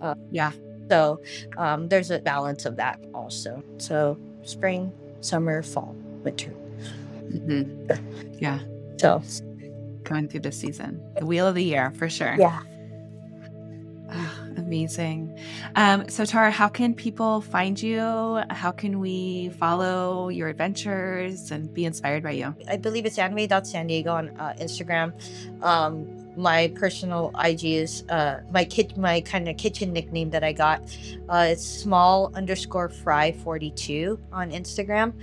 Uh, yeah. so um there's a balance of that also. So spring summer fall winter. Mm-hmm. yeah. So. Going through the season. The wheel of the year for sure. Yeah Amazing. Um, so, Tara, how can people find you? How can we follow your adventures and be inspired by you? I believe it's animae.sandiego on uh, Instagram. Um, my personal IG is uh, my kit, my kind of kitchen nickname that I got. Uh, it's small underscore fry 42 on Instagram.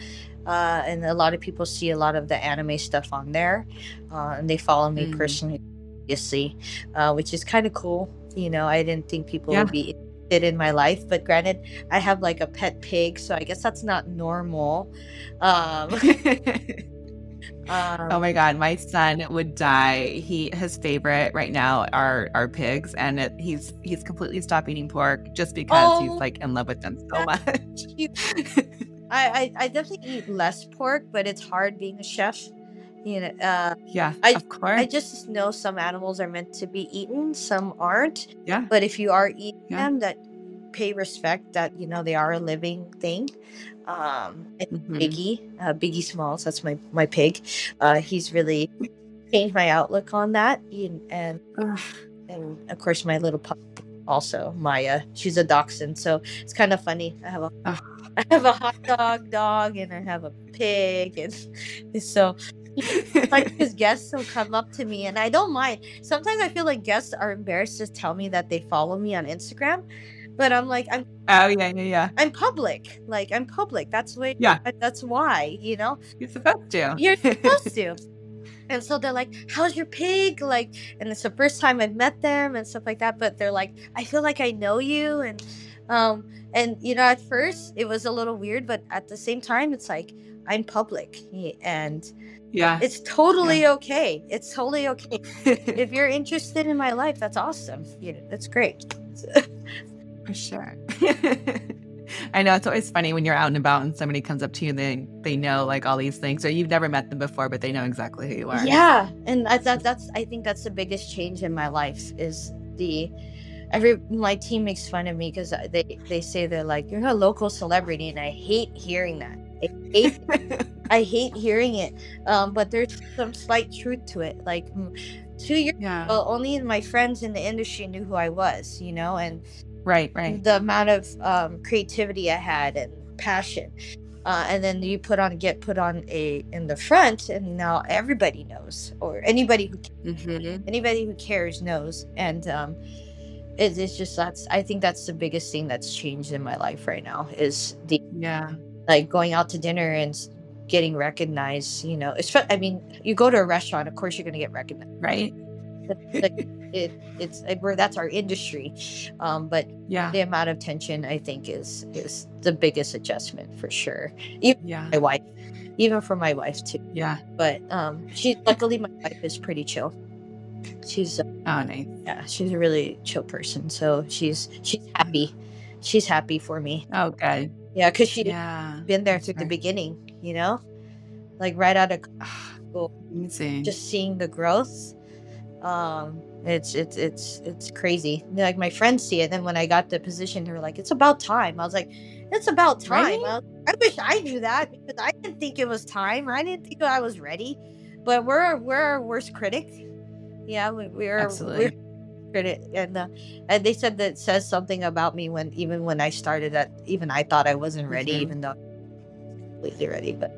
Uh, and a lot of people see a lot of the ANIMAE stuff on there, uh, and they follow me Mm. personally, obviously, uh, which is kind of cool. You know, I didn't think people Yeah. would be interested in my life, but granted, I have like a pet pig, so I guess that's not normal. Um, um, oh my god, my son would die. He his favorite right now are are pigs, and it, he's he's completely stopped eating pork just because he's Oh. like in love with them so much. I, I I definitely eat less pork, but it's hard being a chef. You know, uh, yeah, I- of course. I just know some animals are meant to be eaten, some aren't. Yeah. But if you are eating Yeah. them, that pay respect that you know they are a living thing. Um, and Mhm. Biggie, uh, Biggie Smalls, that's my my pig. Uh, he's really changed my outlook on that, and and, and of course my little pup also Maya. She's a dachshund, so it's kind of funny. I have a. I have a hot dog dog, and I have a pig, and so like his guests will come up to me and I don't mind. Sometimes I feel like guests are embarrassed to tell me that they follow me on Instagram. But I'm like, I'm oh yeah, yeah, yeah. I'm public. Like I'm public. That's why Yeah. that's why, you know? You're supposed to. You're supposed to. And so they're like, How's your pig? Like and it's the first time I've met them and stuff like that. But they're like, I feel like I know you and um and you know, at first it was a little weird, but at the same time it's like I'm public and yeah. it's totally okay. It's totally okay. if you're interested in my life, that's awesome. You know, that's great. For sure. I know it's always funny when you're out and about and somebody comes up to you and they they know like all these things or you've never met them before but they know exactly who you are. Yeah, and I, that that's I think that's the biggest change in my life is the every my team makes fun of me because they they say they're like you're a local celebrity and I hate hearing that. I hate I hate hearing it. Um, but there's some slight truth to it. Like two years yeah. ago, only my friends in the industry knew who I was. You know, and right, right. the amount of um, creativity I had and passion. Uh, and then you put on get put on a in the front, and now everybody knows, or anybody who Mhm. anybody who cares knows. And um, it, it's just that's I think that's the biggest thing that's changed in my life right now is the Yeah. like going out to dinner and getting recognized. You know, it's I mean, you go to a restaurant, of course you're gonna get recognized. Right? Like it, it's like we're that's our industry, um, but Yeah. the amount of tension I think is is the biggest adjustment for sure. Even Yeah. my wife, even for my wife too. Yeah. But um, she luckily my wife is pretty chill. She's uh, Oh nice. yeah, she's a really chill person. So she's she's happy. She's happy for me. Oh good. Yeah, because she yeah. been there through the beginning. You know, like right out of Ah, school, Amazing. just seeing the growth. Um, it's it's it's it's crazy. Like my friends see it. Then when I got the position, they were like, "It's about time." I was like, "It's about time." Right? I, was- I wish I knew that because I didn't think it was time. I didn't think I was ready. But we're we're our worst critic. Yeah, we, we're Absolutely. we're and uh, and they said that it says something about me when even when I started that even I thought I wasn't ready, Mhm. even though I completely ready. But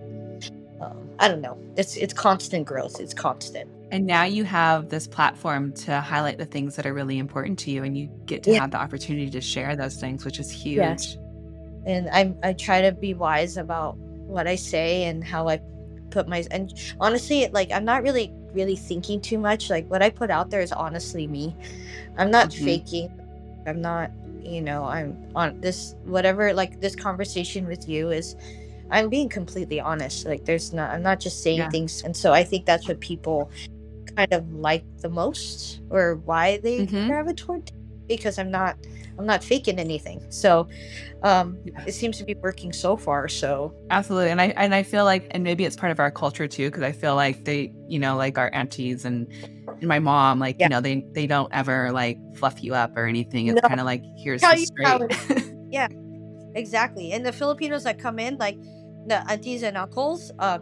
um, I don't know. It's it's constant growth. It's constant. And now you have this platform to highlight the things that are really important to you, and you get to Yeah. have the opportunity to share those things, which is huge. Yes. and I I try to be wise about what I say and how I put my and honestly like I'm not really really thinking too much like what I put out there is honestly me I'm not Mhm. faking I'm not you know I'm on this whatever like this conversation with you is I'm being completely honest like there's not I'm not just saying Yeah. things and so I think that's what people kind of like the most or why they Mhm. gravitate toward because I'm not I'm not faking anything so um Yeah. it seems to be working so far so Absolutely. And I and I feel like and maybe it's part of our culture too, because I feel like they, you know, like our aunties and, and my mom, like, Yeah. you know, they they don't ever like fluff you up or anything. It's No. kind of like here's Tell the straight. exactly and the Filipinos that come in like the aunties and uncles uh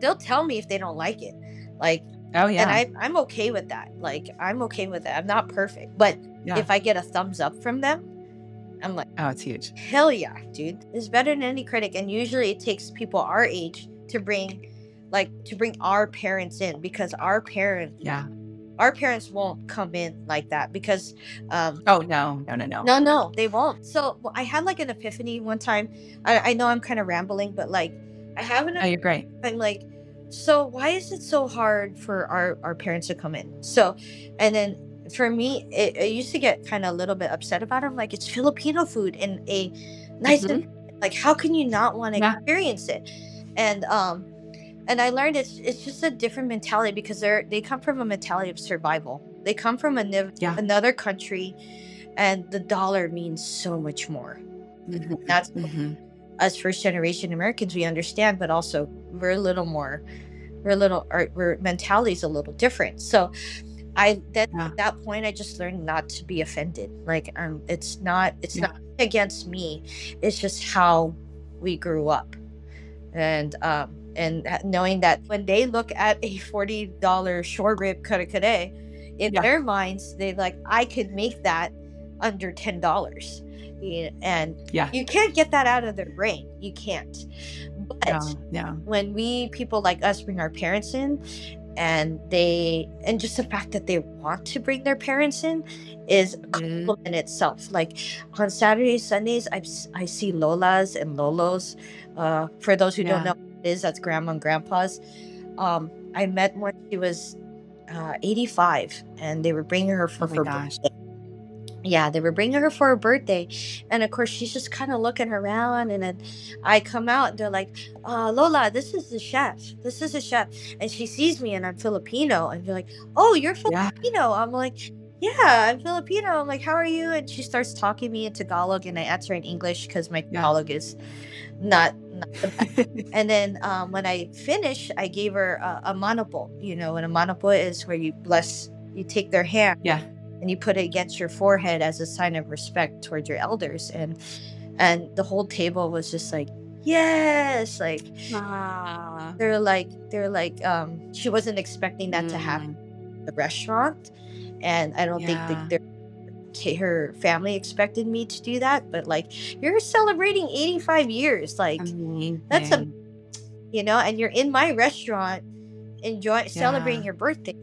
they'll tell me if they don't like it like Oh yeah. And I, I'm okay with that. Like I'm okay with it. I'm not perfect, but Yeah. if I get a thumbs up from them, I'm like, oh, it's huge. hell yeah, dude. It's better than any critic. And usually it takes people our age to bring, like, to bring our parents in because our parents, Yeah. our parents won't come in like that because, um, Oh no, no, no, no. no, no, they won't. So well, I had like an epiphany one time. I, I know I'm kind of rambling, but like, I have an Oh, you're great. I'm like, so why is it so hard for our our parents to come in? So, and then for me, it, I used to get kind of a little bit upset about it. I'm like, it's Filipino food in a nice, Mhm. like, how can you not want to Yeah. experience it? And um, and I learned it's it's just a different mentality because they're they come from a mentality of survival. They come from a, niv- Yeah. another country, and the dollar means so much more. That's Mhm. us first generation Americans we understand, but also we're a little more, we're a little, our, we're mentality's a little different. So, I that Yeah. at that point I just learned not to be offended. Like um, it's not it's Yeah. not against me. It's just how we grew up, and um and knowing that when they look at a forty dollar short rib kare kare, in Yeah. their minds they like I could make that under ten dollars. And Yeah. you can't get that out of their brain. You can't. But Yeah. Yeah. when we people like us bring our parents in and they and just the fact that they want to bring their parents in is Mhm. compliment itself like on saturdays sundays i i see lolas and lolos uh for those who don't know what it is that's grandma and grandpa's um i met when she was uh 85 and they were bringing her for Oh her gosh. birthday yeah, they were bringing her for her birthday. And of course, she's just kind of looking around. And then I come out and they're like, uh, Lola, this is the chef. This is the chef. And she sees me and I'm Filipino. And they're like, oh, you're Yeah. Filipino. I'm like, yeah, I'm Filipino. I'm like, how are you? And she starts talking me in Tagalog and I answer in English because my Yeah. Tagalog is not, not the best. And then um, when I finish, I gave her a, a mano po. You know, and a mano po is where you bless, you take their hand Yeah. And you put it against your forehead as a sign of respect towards your elders. And and the whole table was just like, yes, like Ah. they're like they're like um she wasn't expecting that to happen Mm. the restaurant, and I don't Yeah. think that her family expected me to do that. But like you're celebrating 85 years, like that's a- you know, and you're in my restaurant, enjoy celebrating your birthday.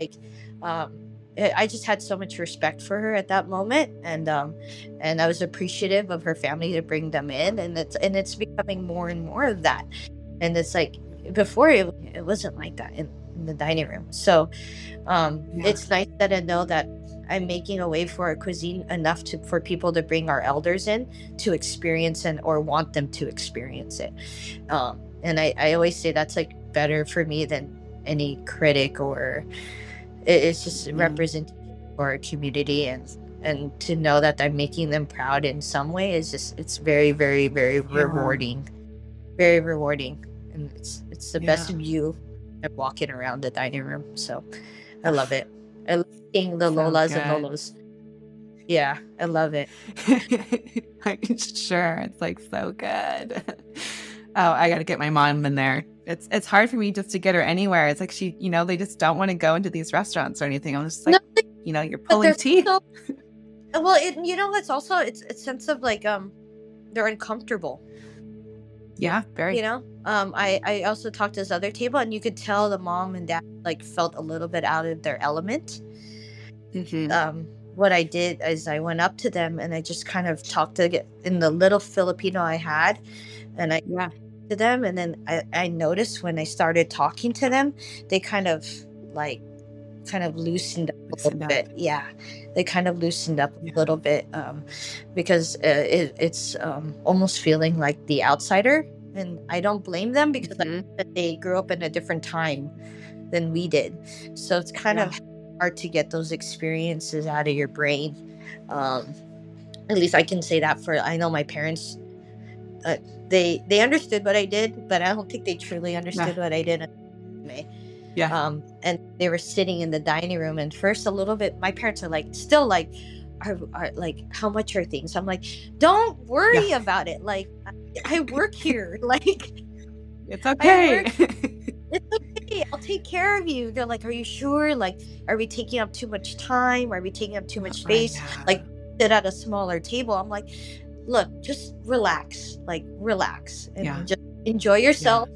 Like, um, I just had so much respect for her at that moment, and um, and I was appreciative of her family to bring them in, and it's and it's becoming more and more of that, and it's like before it, it wasn't like that in, in the dining room. So, um, Yeah. it's nice that I know that. I'm making a way for our cuisine enough to for people to bring our elders in to experience and or want them to experience it. Um, and I, I always say that's like better for me than any critic or it, it's just mm-hmm. representation for our community and and to know that I'm making them proud in some way is just it's very very very Yeah. rewarding, very rewarding, and it's it's the best Yeah. view of walking around the dining room. So I love it. I love seeing the So lolas good. and lolos. Yeah, I love it. I'm sure it's like so good. Oh, I got to get my mom in there. It's it's hard for me just to get her anywhere. It's like she, you know, they just don't want to go into these restaurants or anything. I'm just like, No, you know, you're pulling teeth. so- well, it, you know, it's also it's a sense of like um, they're uncomfortable. Yeah, very. you know um i i also talked to this other table and you could tell the mom and dad like felt a little bit out of their element Mhm. um what i did is i went up to them and i just kind of talked to get in the little filipino i had and i Yeah. To them and then i i noticed when i started talking to them they kind of like kind of loosened up a little bit yeah they kind of loosened up Yeah. a little bit um because uh, it, it's um almost feeling like the outsider and i don't blame them because I Mhm. that they grew up in a different time than we did. So it's kind Yeah. of hard to get those experiences out of your brain. Um, at least I can say that for I know my parents. Uh, they they understood what I did, but I don't think they truly understood what I did. Anyway. Yeah. Um, and they were sitting in the dining room, and first a little bit, my parents are like still like. Are, are like how much are things i'm like don't worry about it like I, I work here like It's okay. it's okay I'll take care of you. They're like, are you sure? Like, are we taking up too much time? Are we taking up too much Oh space? Like, sit at a smaller table. I'm like, look, just relax, like relax and Yeah. just enjoy yourself.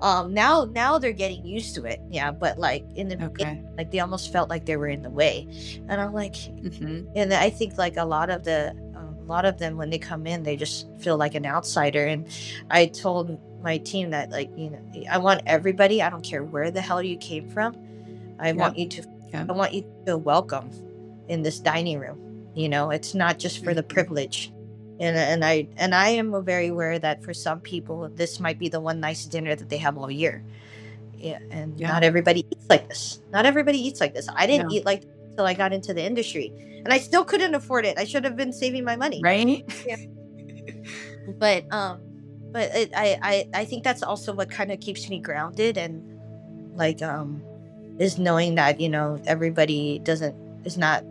Um, now, now they're getting used to it. Yeah, but like in the okay. like they almost felt like they were in the way, and I'm like, hmm and I think like a lot of the a lot of them when they come in, they just feel like an outsider. And I told my team that like you know, I want everybody. I don't care where the hell you came from. I want you to. Yeah. I want you to feel welcome in this dining room. You know, it's not just for the Mhm. privilege. And, and I and I am very aware that for some people this might be the one nice dinner that they have all year. Yeah, and Yeah. not everybody eats like this. Not everybody eats like this. I didn't eat like this until I got into the industry, and I still couldn't afford it. I should have been saving my money. Right? yeah. But um, but it, I I I think that's also what kind of keeps me grounded and like um, is knowing that you know everybody doesn't is not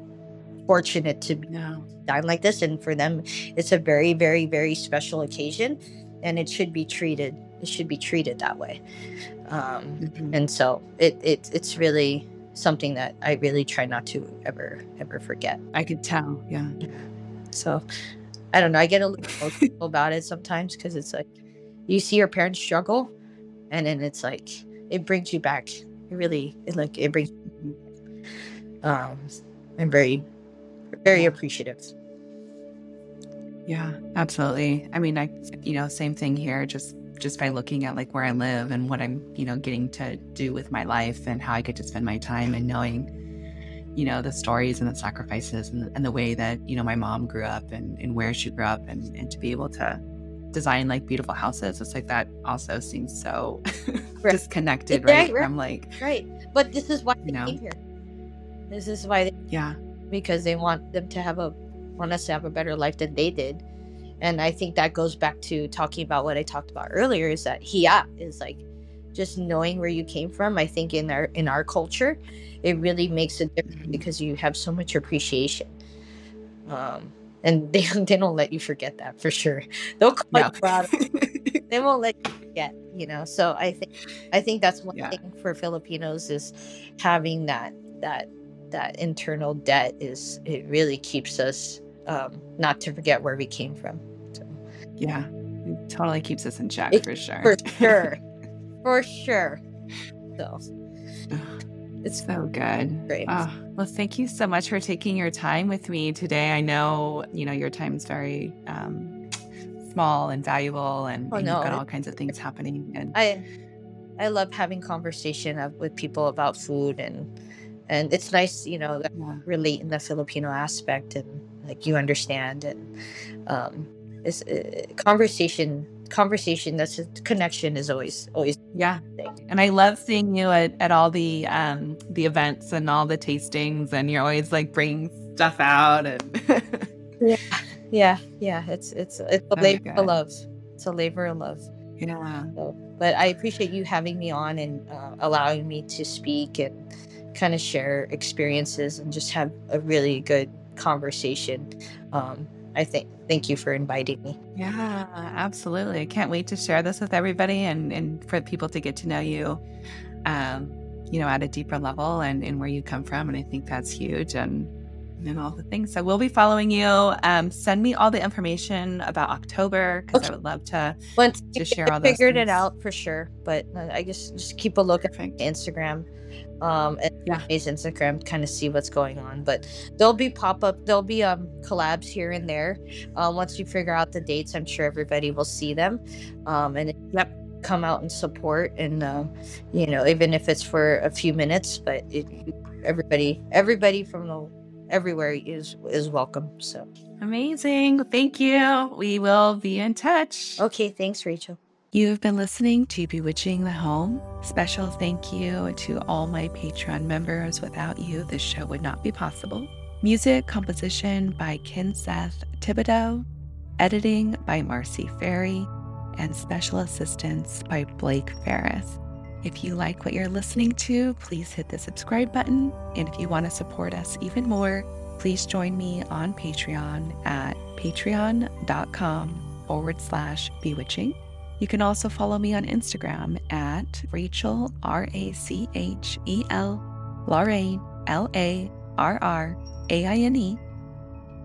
fortunate to No. Dine like this and for them it's a very very very special occasion and it should be treated it should be treated that way um Mhm. and so it, it it's really something that i really try not to ever ever forget I could tell. Yeah. so i don't know i get a little emotional about it sometimes because it's like you see your parents struggle and then it's like it brings you back it really it like it brings um i'm very very appreciative Yeah, absolutely. I mean, I, you know, same thing here, just, just by looking at like where I live and what I'm, you know, getting to do with my life and how I get to spend my time and knowing, you know, the stories and the sacrifices and, and the way that, you know, my mom grew up and, and where she grew up and, and to be able to design like beautiful houses. It's like that also seems so Right. disconnected, Right, right? right. From like, right but this is why they You know. came here this is why they yeah, because they want them to have a want us to have a better life than they did and i think that goes back to talking about what i talked about earlier is that hiya is like just knowing where you came from i think in our in our culture it really makes a difference Mhm. because you have so much appreciation um and they, they don't let you forget that for sure they'll call no. you out they won't let you forget you know so i think i think that's one Yeah. thing for filipinos is having that that that internal debt is it really keeps us um not to forget where we came from so, yeah, it totally keeps us in check It- for sure. for sure for sure so it's So good. great Oh, well, thank you so much for taking your time with me today. I know, you know, your time is very um, small and valuable, and, Oh, and no, you've got all kinds of things happening. And i i love having conversation of, with people about food and and it's nice you know that yeah, relate in the Filipino aspect and like you understand and um it's uh, conversation conversation that's a connection is always always yeah. And I love seeing you at, at all the um, the events and all the tastings, and you're always like bringing stuff out. And yeah. Yeah. It's it's it's a Oh, labor good. of love. It's a labor of love. Yeah, so but i appreciate you having me on and uh, allowing me to speak and kind of share experiences and just have a really good conversation um i think thank you for inviting me yeah, absolutely. I can't wait to share this with everybody and and for people to get to know you, um, you know, at a deeper level and and where you come from. And I think that's huge. And and all the things. So we'll be following you. Um, send me all the information about October because I would love to. once To share all those figured it out for sure but uh, i guess just keep a look at instagram um and Yeah. his instagram kind of see what's going on but there'll be pop-up there'll be um collabs here and there uh, once you figure out the dates i'm sure everybody will see them um and Yep. come out and support and uh, you know even if it's for a few minutes but it, everybody everybody from the everywhere is is welcome so Amazing. Thank you. We will be in touch. okay thanks rachel You've been listening to Bewitching the Home. Special thank you to all my Patreon members. Without you, this show would not be possible. Music composition by Ken Seth Thibodeau, editing by Marcy Ferry, and special assistance by Blake Ferris. If you like what you're listening to, please hit the subscribe button. And if you want to support us even more, please join me on Patreon at patreon.com forward slash bewitching. You can also follow me on Instagram at Rachel, R A C H E L, Larraine, L A R R A I N E,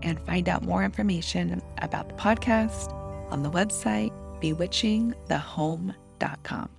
and find out more information about the podcast on the website bewitchingthehome.com.